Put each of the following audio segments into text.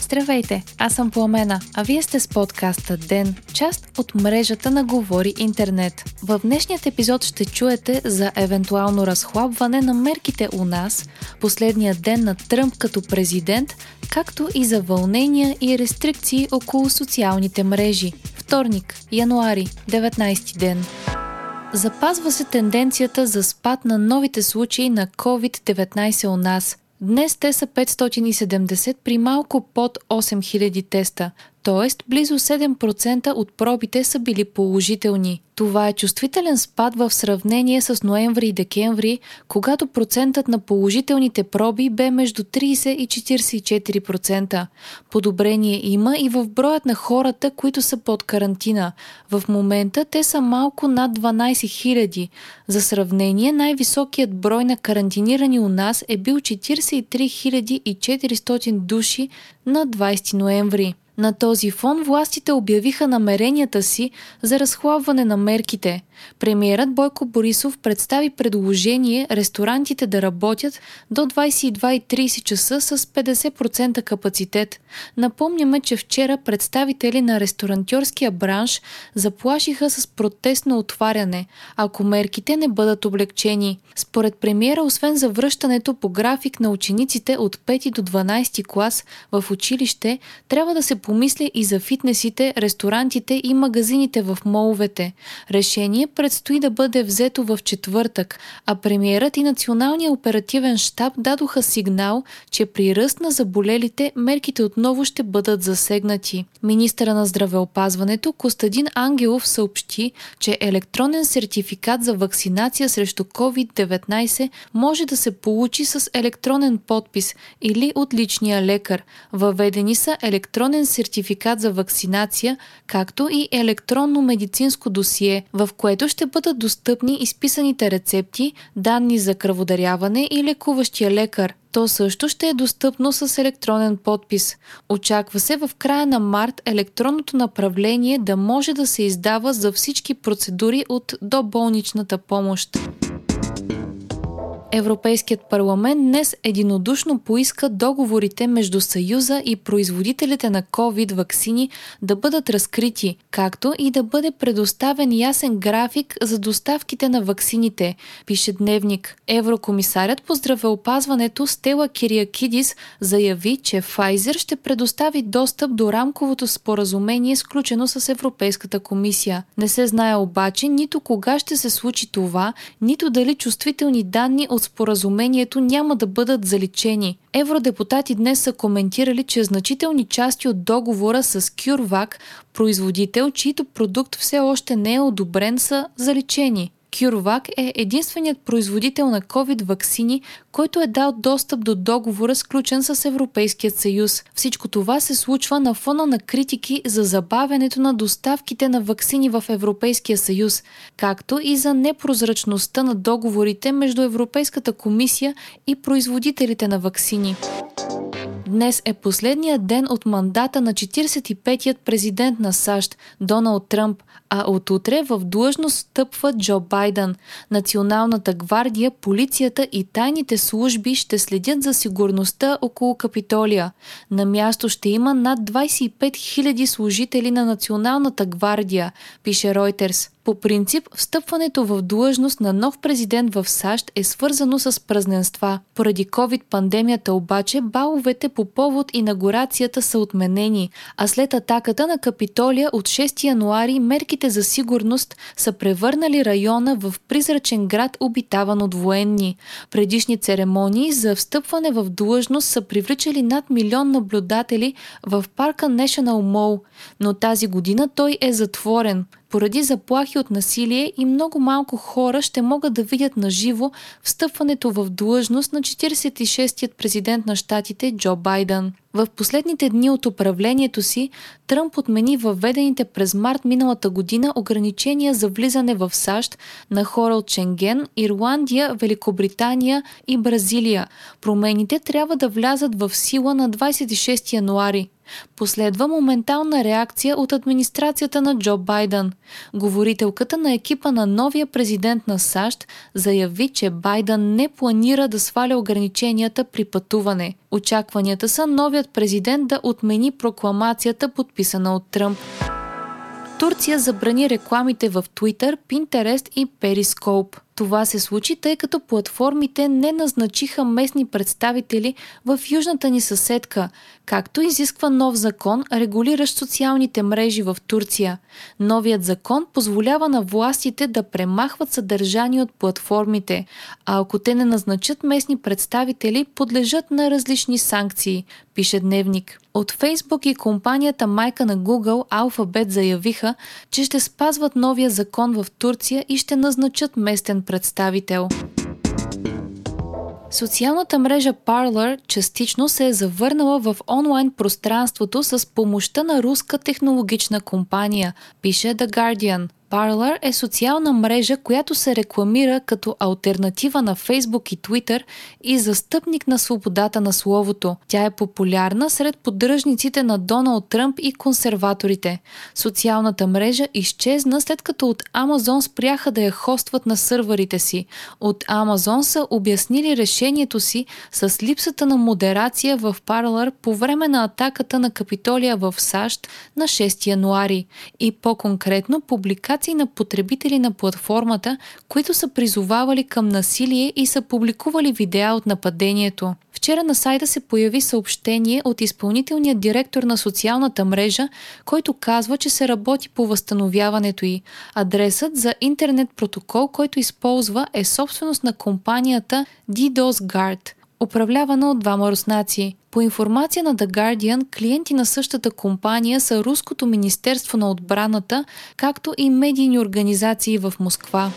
Здравейте, аз съм Пламена, а вие сте с подкаста ДЕН, част от мрежата на Говори Интернет. В днешният епизод ще чуете за евентуално разхлабване на мерките у нас, последния ден на Тръмп като президент, както и за вълнения и рестрикции около социалните мрежи. Вторник, януари, 19 ден. Запазва се тенденцията за спад на новите случаи на COVID-19 у нас. Днес те са 570 при малко под 8000 теста, т.е. близо 7% от пробите са били положителни. Това е чувствителен спад в сравнение с ноември и декември, когато процентът на положителните проби бе между 30 и 44%. Подобрение има и в броят на хората, които са под карантина. В момента те са малко над 12 000. За сравнение, най-високият брой на карантинирани у нас е бил 43 400 души на 20 ноември. На този фон властите обявиха намеренията си за разхлабване на мерките. Премиерът Бойко Борисов представи предложение ресторантите да работят до 22.30 часа с 50% капацитет. Напомняме, че вчера представители на ресторантьорския бранш заплашиха с протестно отваряне, ако мерките не бъдат облегчени. Според премиера, освен за връщането по график на учениците от 5 до 12 клас в училище, трябва да се помисли и за фитнесите, ресторантите и магазините в моловете. Решение предстои да бъде взето в четвъртък, а премиерът и Националния оперативен штаб дадоха сигнал, че при ръст на заболелите мерките отново ще бъдат засегнати. Министъра на здравеопазването Костадин Ангелов съобщи, че електронен сертификат за вакцинация срещу COVID-19 може да се получи с електронен подпис или от личния лекар. Въведени са електронен сертификат за вакцинация, както и електронно медицинско досие, в което ще бъдат достъпни изписаните рецепти, данни за кръводаряване и лекуващия лекар. То също ще е достъпно с електронен подпис. Очаква се в края на март електронното направление да може да се издава за всички процедури от доболничната помощ. Европейският парламент днес единодушно поиска договорите между Съюза и производителите на COVID вакцини да бъдат разкрити, както и да бъде предоставен ясен график за доставките на ваксините, пише Дневник. Еврокомисарят по здравеопазването Стела Кириакидис заяви, че Pfizer ще предостави достъп до рамковото споразумение, сключено с Европейската комисия. Не се знае обаче нито кога ще се случи това, нито дали чувствителни данни от от споразумението няма да бъдат заличени. Евродепутати днес са коментирали, че значителни части от договора с CureVac, производител, чийто продукт все още не е одобрен, са заличени. CureVac е единственият производител на COVID вакцини, който е дал достъп до договора, сключен с Европейският съюз. Всичко това се случва на фона на критики за забавянето на доставките на вакцини в Европейския съюз, както и за непрозрачността на договорите между Европейската комисия и производителите на вакцини. Днес е последният ден от мандата на 45-ят президент на САЩ Доналд Тръмп, а от утре в длъжност стъпва Джо Байден. Националната гвардия, полицията и тайните служби ще следят за сигурността около Капитолия. На място ще има над 25 000 служители на Националната гвардия, пише Reuters. По принцип, встъпването в длъжност на нов президент в САЩ е свързано с празненства. Поради COVID-пандемията обаче, баловете по повод инаугурацията са отменени, а след атаката на Капитолия от 6 януари мерките за сигурност са превърнали района в призрачен град, обитаван от военни. Предишни церемонии за встъпване в длъжност са привличали над милион наблюдатели в парка National Mall, но тази година той е затворен – поради заплахи от насилие и много малко хора ще могат да видят на живо встъпването в длъжност на 46-ят президент на щатите Джо Байден. В последните дни от управлението си Тръмп отмени въведените през март миналата година ограничения за влизане в САЩ на хора от Шенген, Ирландия, Великобритания и Бразилия. Промените трябва да влязат в сила на 26 януари. Последва моментална реакция от администрацията на Джо Байден. Говорителката на екипа на новия президент на САЩ заяви, че Байден не планира да сваля ограниченията при пътуване. Очакванията са новият президент да отмени прокламацията, подписана от Тръмп. Турция забрани рекламите в Twitter, Pinterest и Periscope. Това се случи, тъй като платформите не назначиха местни представители в южната ни съседка, както изисква нов закон, регулиращ социалните мрежи в Турция. Новият закон позволява на властите да премахват съдържание от платформите, а ако те не назначат местни представители, подлежат на различни санкции, пише Дневник. От Фейсбук и компанията майка на Google Alphabet заявиха, че ще спазват новия закон в Турция и ще назначат местен представител. Социалната мрежа Parler частично се е завърнала в онлайн пространството с помощта на руска технологична компания, пише The Guardian – Parler е социална мрежа, която се рекламира като альтернатива на Facebook и Twitter и застъпник на свободата на словото. Тя е популярна сред поддръжниците на Доналд Тръмп и консерваторите. Социалната мрежа изчезна след като от Amazon спряха да я хостват на сървърите си. От Amazon са обяснили решението си с липсата на модерация в Parler по време на атаката на Капитолия в САЩ на 6 януари и по-конкретно публикация публикации на потребители на платформата, които са призовавали към насилие и са публикували видеа от нападението. Вчера на сайта се появи съобщение от изпълнителния директор на социалната мрежа, който казва, че се работи по възстановяването й. Адресът за интернет протокол, който използва е собственост на компанията DDoS Guard – управлявана от двама руснаци. По информация на The Guardian, клиенти на същата компания са Руското Министерство на отбраната, както и медийни организации в Москва.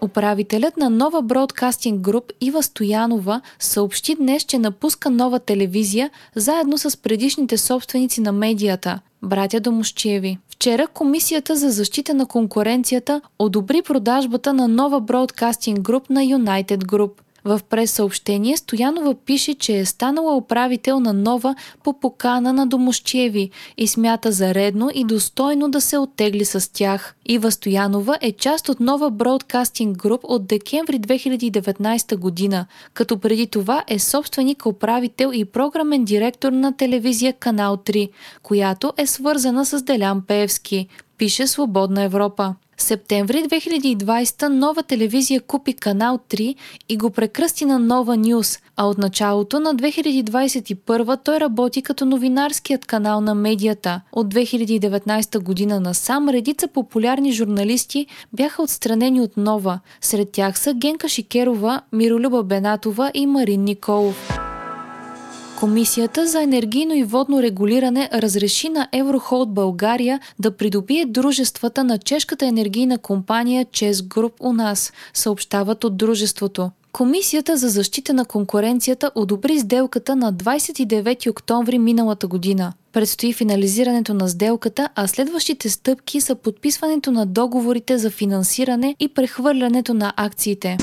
Управителят на нова бродкастинг груп Ива Стоянова съобщи днес, че напуска нова телевизия заедно с предишните собственици на медията – братя Домощиеви. Вчера Комисията за защита на конкуренцията одобри продажбата на нова бродкастинг груп на United Group – в пресъобщение Стоянова пише, че е станала управител на нова по покана на Домощеви и смята за редно и достойно да се оттегли с тях. Ива Стоянова е част от нова бродкастинг груп от декември 2019 година, като преди това е собственик, управител и програмен директор на телевизия Канал 3, която е свързана с Делян Пеевски, пише Свободна Европа септември 2020 нова телевизия купи канал 3 и го прекръсти на Нова Нюс, а от началото на 2021 той работи като новинарският канал на медията. От 2019 година насам редица популярни журналисти бяха отстранени от Нова. Сред тях са Генка Шикерова, Миролюба Бенатова и Марин Николов. Комисията за енергийно и водно регулиране разреши на Еврохолд България да придобие дружествата на чешката енергийна компания Чес Груп у нас, съобщават от дружеството. Комисията за защита на конкуренцията одобри сделката на 29 октомври миналата година. Предстои финализирането на сделката, а следващите стъпки са подписването на договорите за финансиране и прехвърлянето на акциите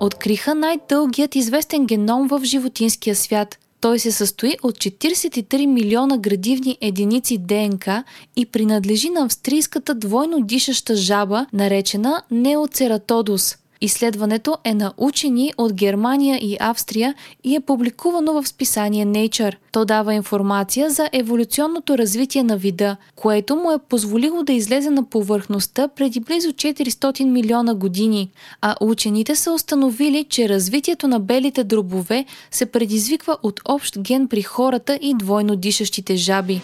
откриха най-дългият известен геном в животинския свят. Той се състои от 43 милиона градивни единици ДНК и принадлежи на австрийската двойно дишаща жаба, наречена Неоцератодус – Изследването е на учени от Германия и Австрия и е публикувано в списание Nature. То дава информация за еволюционното развитие на вида, което му е позволило да излезе на повърхността преди близо 400 милиона години, а учените са установили, че развитието на белите дробове се предизвиква от общ ген при хората и двойно дишащите жаби.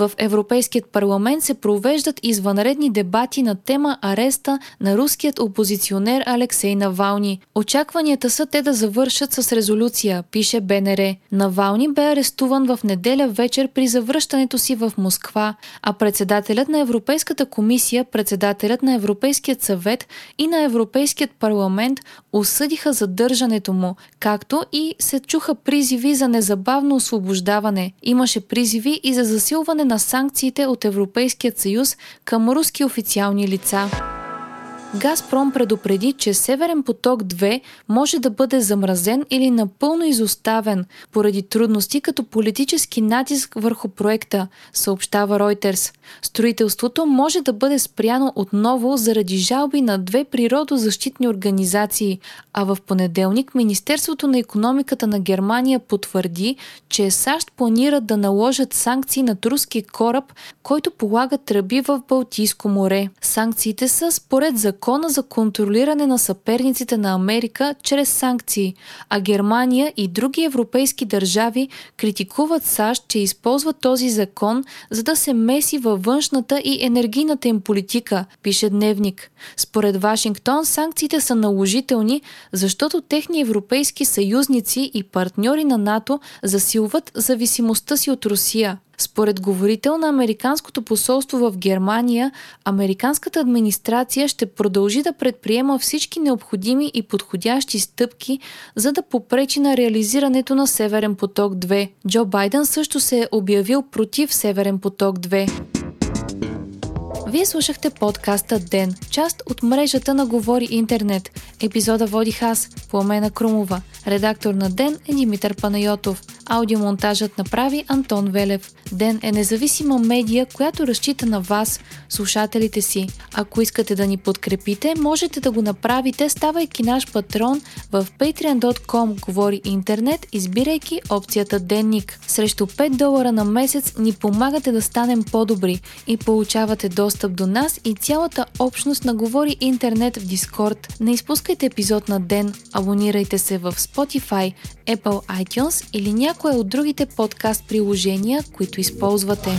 В Европейският парламент се провеждат извънредни дебати на тема ареста на руският опозиционер Алексей Навални. Очакванията са те да завършат с резолюция, пише БНР. Навални бе арестуван в неделя вечер при завръщането си в Москва, а председателят на Европейската комисия, председателят на Европейският съвет и на Европейският парламент осъдиха задържането му, както и се чуха призиви за незабавно освобождаване. Имаше призиви и за засилване на санкциите от Европейският съюз към руски официални лица. Газпром предупреди, че Северен поток 2 може да бъде замразен или напълно изоставен поради трудности като политически натиск върху проекта, съобщава Reuters. Строителството може да бъде спряно отново заради жалби на две природозащитни организации, а в понеделник Министерството на економиката на Германия потвърди, че САЩ планират да наложат санкции над руски кораб, който полага тръби в Балтийско море. Санкциите са според закона за контролиране на съперниците на Америка чрез санкции, а Германия и други европейски държави критикуват САЩ, че използват този закон, за да се меси във външната и енергийната им политика, пише Дневник. Според Вашингтон санкциите са наложителни, защото техни европейски съюзници и партньори на НАТО засилват зависимостта си от Русия. Според говорител на Американското посолство в Германия, американската администрация ще продължи да предприема всички необходими и подходящи стъпки, за да попречи на реализирането на Северен поток 2. Джо Байден също се е обявил против Северен поток 2. Вие слушахте подкаста Ден, част от мрежата на Говори Интернет. Епизода водих аз, Пламена Крумова. Редактор на Ден е Димитър Панайотов. Аудиомонтажът направи Антон Велев. Ден е независима медия, която разчита на вас, слушателите си. Ако искате да ни подкрепите, можете да го направите, ставайки наш патрон в patreon.com Говори Интернет, избирайки опцията Денник. Срещу 5 долара на месец ни помагате да станем по-добри и получавате достъп до нас и цялата общност на Говори Интернет в Дискорд. Не изпускайте епизод на ден, абонирайте се в Spotify, Apple iTunes или някое от другите подкаст приложения, които използвате.